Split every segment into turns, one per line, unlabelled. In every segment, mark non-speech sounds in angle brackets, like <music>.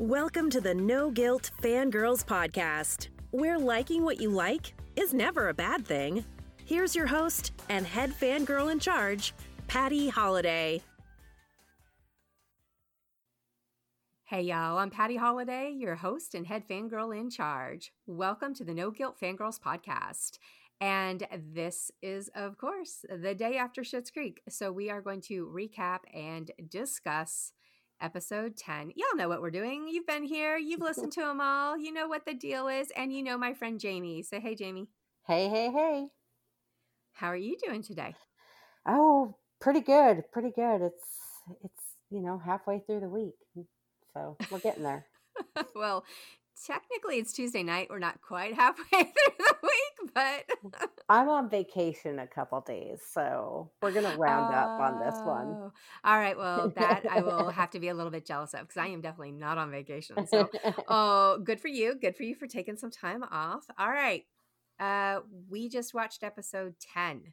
Welcome to the No Guilt Fangirls Podcast, where liking what you like is never a bad thing. Here's your host and head fangirl in charge, Patty Holiday.
Hey y'all, I'm Patty Holiday, your host and head fangirl in charge. Welcome to the No Guilt Fangirls Podcast. And this is, of course, the day after Schitt's Creek. So we are going to recap and discuss episode 10. Y'all know what we're doing. You've been here, you've listened to them all, you know what the deal is, and you know my friend Jaime. Say hey, Jaime.
Hey, hey, hey.
How are you doing today?
Oh, pretty good. Pretty good. It's it's, you know, halfway through the week. Mm, so, we're getting there. <laughs>
well, technically it's Tuesday night. We're not quite <laughs> halfway through the week, <laughs> but
I'm on vacation a couple days, so we're gonna round oh, up on this one.
Oh, all right. Well, that I will <laughs> have to be a little bit jealous of because I am definitely not on vacation. So, <laughs> oh, good for you. Good for you for taking some time off. All right. Uh, we just watched episode ten,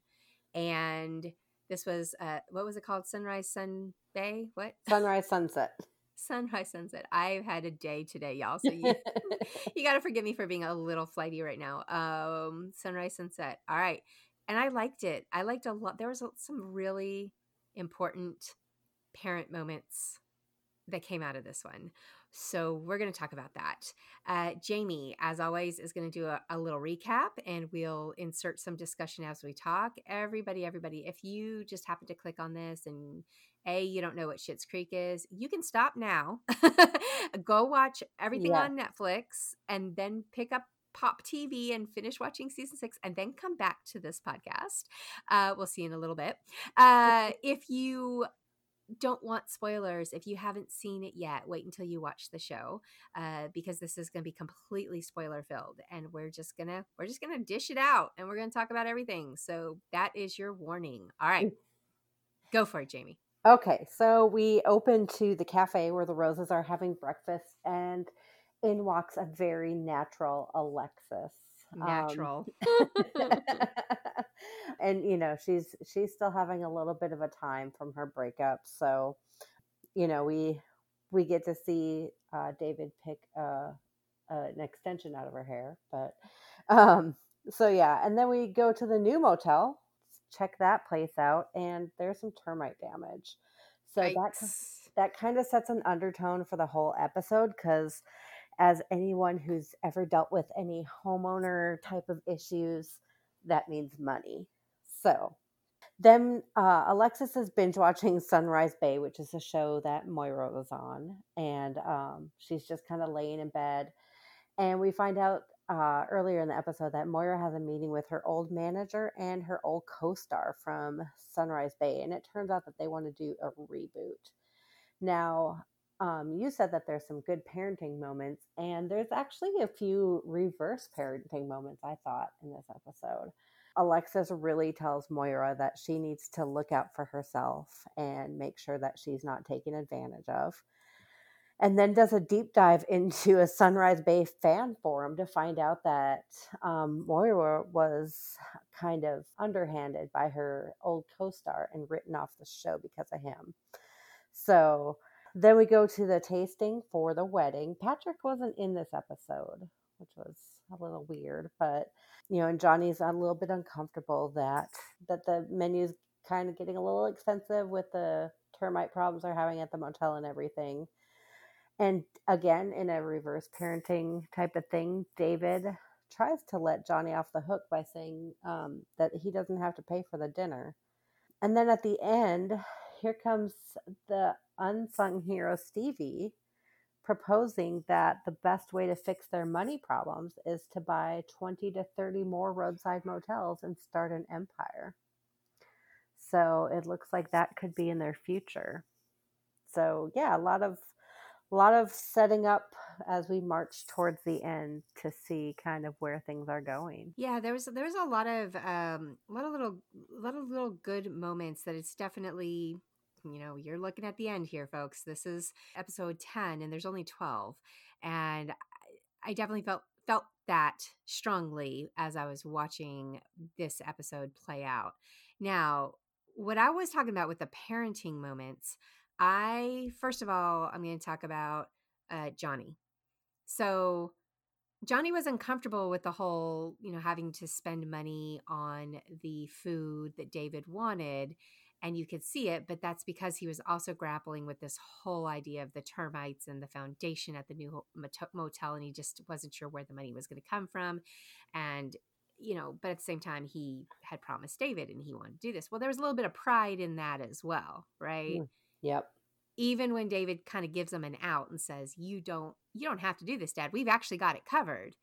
and this was uh, what was it called? Sunrise, Sun Bay. What?
Sunrise, Sunset
sunrise sunset. I've had a day today y'all so you <laughs> <laughs> you got to forgive me for being a little flighty right now. Um sunrise sunset. All right. And i liked it. I liked a lot there was some really important parent moments that came out of this one. So we're going to talk about that. Uh, Jaime, as always, is going to do a, a, little recap and we'll insert some discussion as we talk. Everybody, everybody, if you just happen to click on this and a, you don't know what Schitt's Creek is, you can stop now, <laughs> go watch everything yeah. on Netflix, and then pick up Pop TV and finish watching season six, and then come back to this podcast. Uh, we'll see in a little bit. Uh, if you don't want spoilers if you haven't seen it yet wait until you watch the show uh, because this is going to be completely spoiler filled and we're just gonna we're just gonna dish it out and we're gonna talk about everything so that is your warning all right go for it jaime
Okay, so we open to the cafe where the roses are having breakfast, and in walks a very natural Alexis.
Um, natural.
Um, <laughs> and you know she's she's still having a little bit of a time from her breakup, so you know we we get to see uh, David pick uh, an extension out of her hair, but um, so yeah, and then we go to the new motel check that place out and there's some termite damage so Yikes. that that kind of sets an undertone for the whole episode because as anyone who's ever dealt with any homeowner type of issues that means money so then uh, alexis is binge watching <laughs> sunrise bay which is a show that moira was on and um, she's just kind of laying in bed and we find out uh, earlier in the episode that Moira has a meeting with her old manager and her old co star from Sunrise Bay. And it turns out that they want to do a reboot. Now, um, you said that there's some good parenting moments, and there's actually a few reverse parenting moments, I thought, in this episode. Alexis really tells Moira that she needs to look out for herself and make sure that she's not taken advantage of and then does a deep dive <laughs> into a Sunrise Bay fan forum to find out that um, Moira was kind of underhanded by her old co star and written off the show because of him. So then we go to the tasting for the wedding. Patrick wasn't in this episode, which was a little weird, but you know, and Johnny's a little bit uncomfortable that that the menu's kind of getting a little expensive with the termite problems they're having at the motel and everything. And again, in a reverse parenting type of thing, David tries to let Johnny off the hook by saying um, that he doesn't have to pay for the dinner. And then at the end, here comes the unsung hero Stevie proposing that the best way to fix their money problems is to buy 20 to 30 more roadside motels and start an empire. So it looks like that could be in their future. So, yeah, a lot of a lot of setting up as we march towards the end to see kind of where things are going.
Yeah, there was there was a lot of um a lot of little a lot of little good moments that it's definitely you know, you're looking at the end here folks. This is episode 10 and there's only 12 and I definitely felt felt that strongly as I was watching this episode play out. Now, what I was talking about with the parenting moments, I first of all, I'm going to talk about uh, Johnny. So Johnny was uncomfortable with the whole, you know, having to spend money on the food that David wanted. And you could see it, but that's because he was also grappling with this whole idea of the termites and the foundation at the new motel. And he just wasn't sure where the money was going to come from. And, you know, but at the same time, he had promised David and he wanted to do this. Well, there was a little bit of pride in that as well, right? Mm,
yep
even when David kind of gives him an out and says, "You don't you don't have to do this, dad. We've actually got it covered."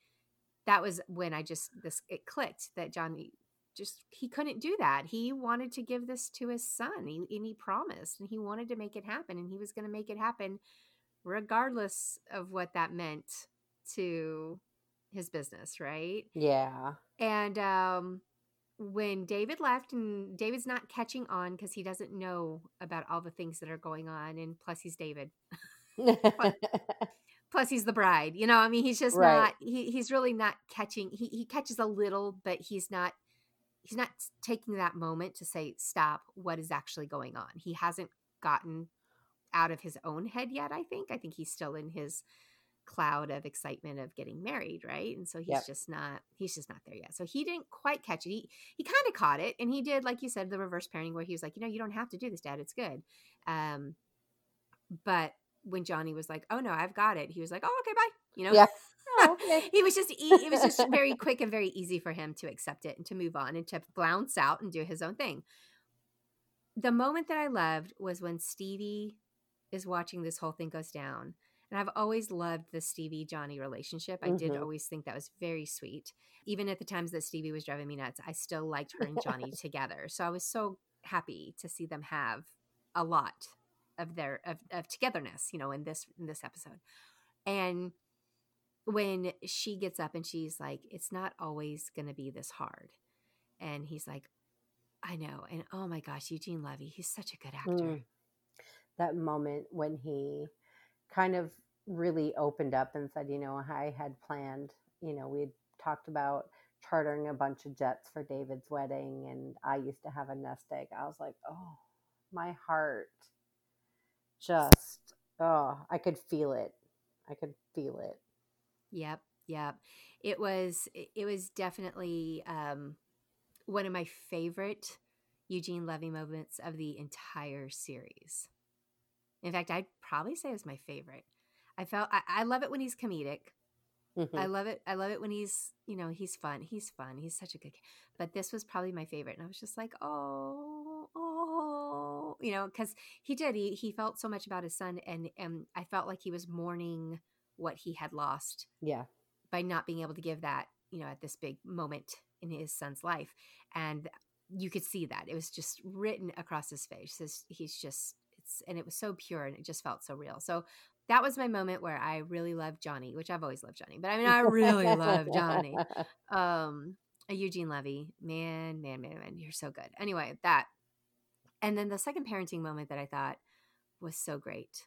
That was when I just this it clicked that Johnny just he couldn't do that. He wanted to give this to his son. He, and he promised and he wanted to make it happen and he was going to make it happen regardless of what that meant to his business, right?
Yeah.
And um when David left and David's not catching on because he doesn't know about all the things that are going on and plus he's David. <laughs> plus, he's the bride. You know, I mean he's just right. not he, he's really not catching he he catches a little but he's not he's not taking that moment to say stop what is actually going on. He hasn't gotten out of his own head yet, I think. I think he's still in his cloud of excitement of getting married, right? And so he's yep. just not he's just not there yet. So he didn't quite catch it. He he kind of caught it and he did like you said the reverse parenting where he was like, "You know, you don't have to do this, dad. It's good." Um but when Johnny was like, "Oh no, I've got it." He was like, "Oh, okay, bye." You know?
Yeah. Oh, okay. <laughs>
he was just it was just very quick and very easy for him to accept it and to move on and to bounce out and do his own thing. The moment that I loved was when Stevie is watching this whole thing goes down and I've always loved the Stevie Johnny relationship. I mm-hmm. did always think that was very sweet. Even at the times that Stevie was driving me nuts, I still liked her and Johnny <laughs> together. So I was so happy to see them have a lot of their of, of togetherness, you know, in this in this episode. And when she gets up and she's like, it's not always going to be this hard. And he's like, I know. And oh my gosh, Eugene Levy, he's such a good actor. Mm.
That moment when he kind of really opened up and said, you know, I had planned, you know, we had talked about chartering a bunch of jets for David's wedding and I used to have a nest egg. I was like, oh, my heart just, oh, I could feel it. I could feel it.
Yep. Yep. It was, it was definitely um, one of my favorite Eugene Levy moments of the entire series. In fact, I'd probably say it was my favorite. I felt I, I love it when he's comedic. Mm-hmm. I love it. I love it when he's, you know, he's fun. He's fun. He's such a good. But this was probably my favorite, and I was just like, oh, oh, you know, because he did. He he felt so much about his son, and and I felt like he was mourning what he had lost.
Yeah.
By not being able to give that, you know, at this big moment in his son's life, and you could see that it was just written across his face. He's just it's and it was so pure and it just felt so real. So that was my moment where I really loved Johnny, which I've always loved Johnny, but I mean I really love Johnny. <laughs> Um Eugene Levy, man, man, man, man, you're so good. Anyway, that and then the second parenting moment that I thought was so great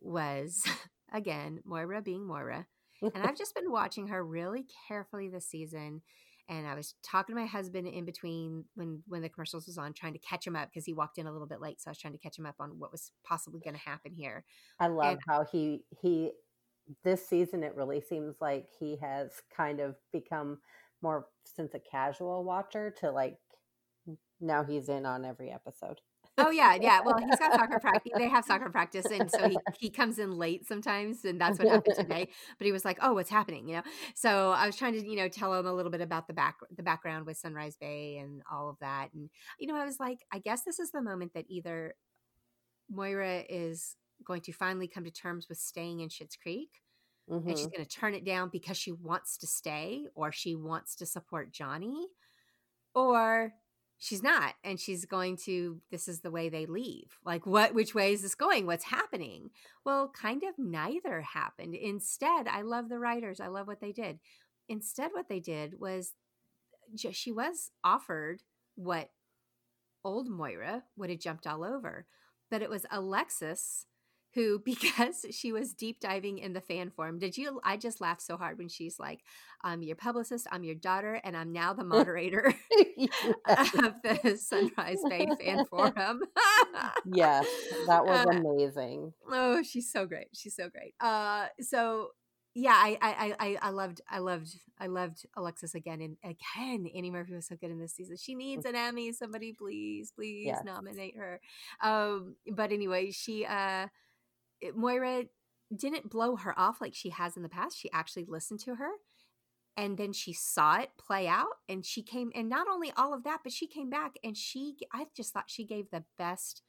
was <laughs> again Moira being Moira. And I've just been watching her really carefully this season and I was talking to my husband in between when when the commercials was on, trying to catch him up because he walked in a little bit late. So I was trying to catch him up on what was possibly going to happen here.
I love and, how he he this season it really seems like he has kind of become more since a casual watcher to like now he's in on every episode.
Oh yeah, yeah. Well, he's got soccer practice. <laughs> They have soccer practice, and so he he comes in late sometimes, and that's what happened today. <laughs> But he was like, "Oh, what's happening?" You know. So I was trying to you know tell him a little bit about the back the background with Sunrise Bay and all of that, and you know I was like, I guess this is the moment that either Moira is going to finally come to terms with staying in Schitt's Creek. Mm-hmm. And she's mm-hmm. going to turn it down because she wants to stay or she wants to support Johnny. Or she's not and she's going to this is the way they leave. Like what which way is this going? What's happening? Well kind of neither happened. Instead i love the writers. I love what they did. Instead what they did was she was offered what old moira would have jumped all over but it was alexis who <laughs> because she was deep diving in the fan form. Did you i just laughed so hard when she's like i'm your publicist i'm your daughter and i'm now the <laughs> moderator <laughs> of the sunrise bay fan forum.
Yes that was
Uh,
amazing.
oh she's so great she's so great. Uh so yeah I, I i I- loved i loved i loved alexis again and again annie murphy was so good in this season. She needs an emmy somebody please please
Yes.
nominate her. Um but anyway she uh moira didn't blow her off like she has in the past she actually listened to her and then she saw it play out and she came and not only all of that but she came back and she i just thought she gave the best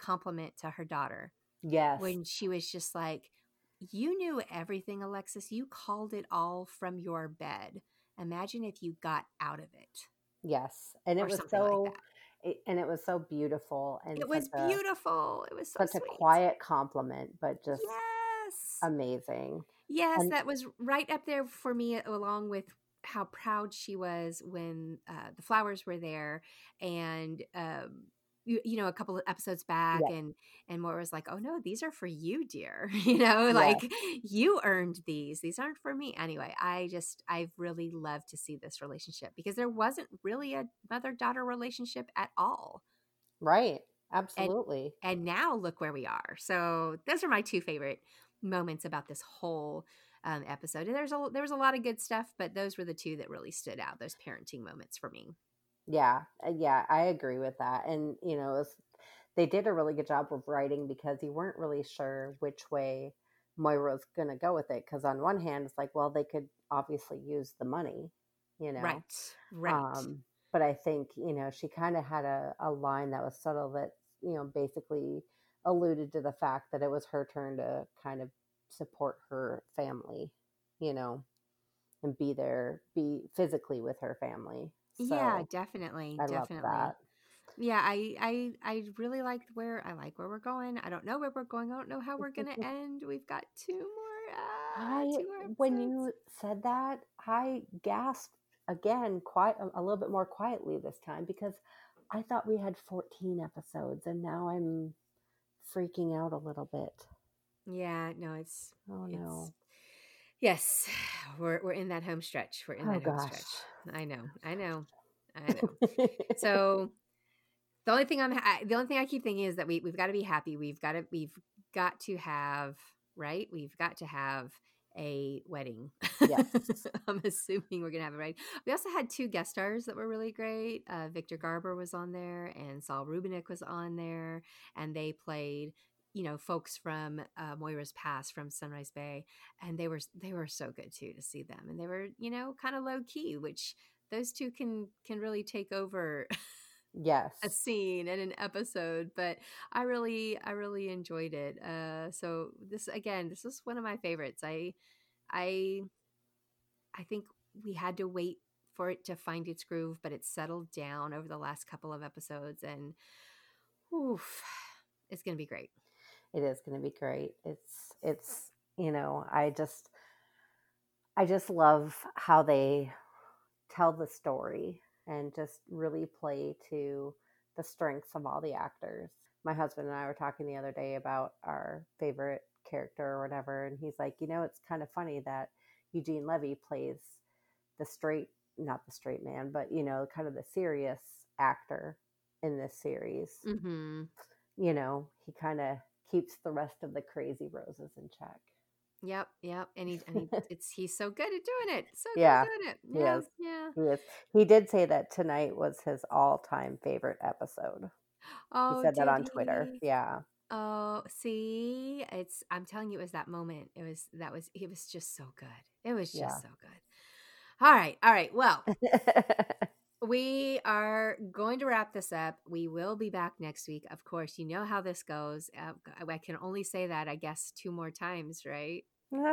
compliment to her daughter
yes
when she was just like, You knew everything, Alexis. You called it all from your bed. Imagine if you got out of it.
yes and it was so
like.
It, and it was so beautiful and
It was
a-
beautiful. It was so
such
sweet.
a quiet compliment but just
Yes.
amazing
yes,
and-
that was right up there for me, along with how proud she was when uh, the flowers were there and um you, you know a couple of episodes back
Yeah.
and and Moira was like oh no these are for you dear. <laughs> You know like you earned these. These aren't for me. Anyway i just i've really loved to see this relationship because there wasn't really a mother daughter relationship at all.
Right. Absolutely.
and now look where we are. So those are my two favorite moments about this whole um, episode. And there's a there was a lot of good stuff but those were the two that really stood out those parenting moments for me
Yeah, uh, yeah, I agree with that. And you know, was, they did a really good job of writing because you weren't really sure which way Moira was going to go with it. Because on one hand, it's like, well, they could obviously use the money, you know.
right right
Um, but I think you know she kind of had a, a line that was subtle that you know basically alluded to the fact that it was her turn to kind of support her family, you know, and be there, be physically with her family.
Yeah definitely
I love
definitely
that.
yeah I, I i really liked where i like where we're going i don't know where we're going i don't know how we're gonna <laughs> end we've got two more uh,
I
two more
when
episodes.
you said that, I gasped again, quite a, a little bit more quietly this time because I thought we had 14 episodes, and now I'm freaking out a little bit.
yeah no it's
Oh
it's
no!
Yes <sighs> we're we're in that home stretch. We're in
Oh
that home stretch. i know i know i know. <laughs> So the only thing i'm ha- the only thing i keep thinking is that we, we've got to be happy. We've got to we've got to have right? We've got to have a wedding.
Yes. <laughs>
i'm assuming we're gonna have a wedding. We also had two guest stars that were really great. Uh, victor garber was on there and saul rubinek was on there and they played you know folks from uh, moira's Pass from sunrise bay and they were they were so good too to see them and they were you know kind of low key which those two can can really take over <laughs>
yes,
a scene and an episode but i really i really enjoyed it uh so this again this is one of my favorites. I i i think we had to wait for it to find its groove but it settled down over the last couple of episodes and oof it's gonna be great
it is going to be great. It's it's you know I just I just love how they tell the story and just really play to the strengths of all the actors. My husband and I were talking the other day about our favorite character or whatever, and he's like, you know, it's kind of funny that Eugene Levy plays the straight, not the straight man, but you know, kind of the serious actor in this series.
mm-hmm
You know, he kind of keeps the rest of the crazy roses in check.
yep yep and he, and he <laughs> it's he's so good at doing it so good
Yeah,
at doing it
he
yeah
He is. He did say that tonight was his all-time favorite episode.
oh
he said that on Twitter.
he?
Yeah.
Oh, see, it's I'm telling you, it was that moment. It was that was it was just so good. It was just
Yeah.
so good. All right, all right. Well, <laughs> we are going to wrap this up. We will be back next week. Of course, you know how this goes. Uh, I can only say that, I guess, two more times, right?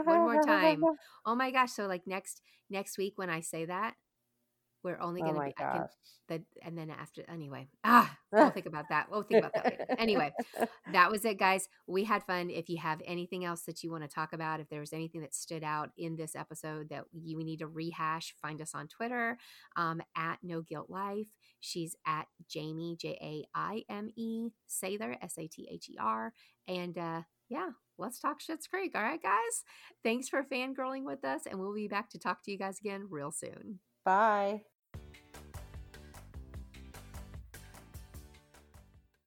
One more <laughs> time. Oh my gosh! So like next next week when I say that, we're only
Oh
going to
my
be I can, the and then after anyway. Ah, we'll think about that. We'll think about that later. Anyway, <laughs> that was it, guys. We had fun. If you have anything else that you want to talk about, if there was anything that stood out in this episode that you need to rehash, find us on Twitter um, at No Guilt Life. She's at Jaime J A I M E Sather S A T H E R, and uh, yeah, let's talk Schitt's Creek. All right, guys. Thanks for fangirling with us, and we'll be back to talk to you guys again real soon.
Bye.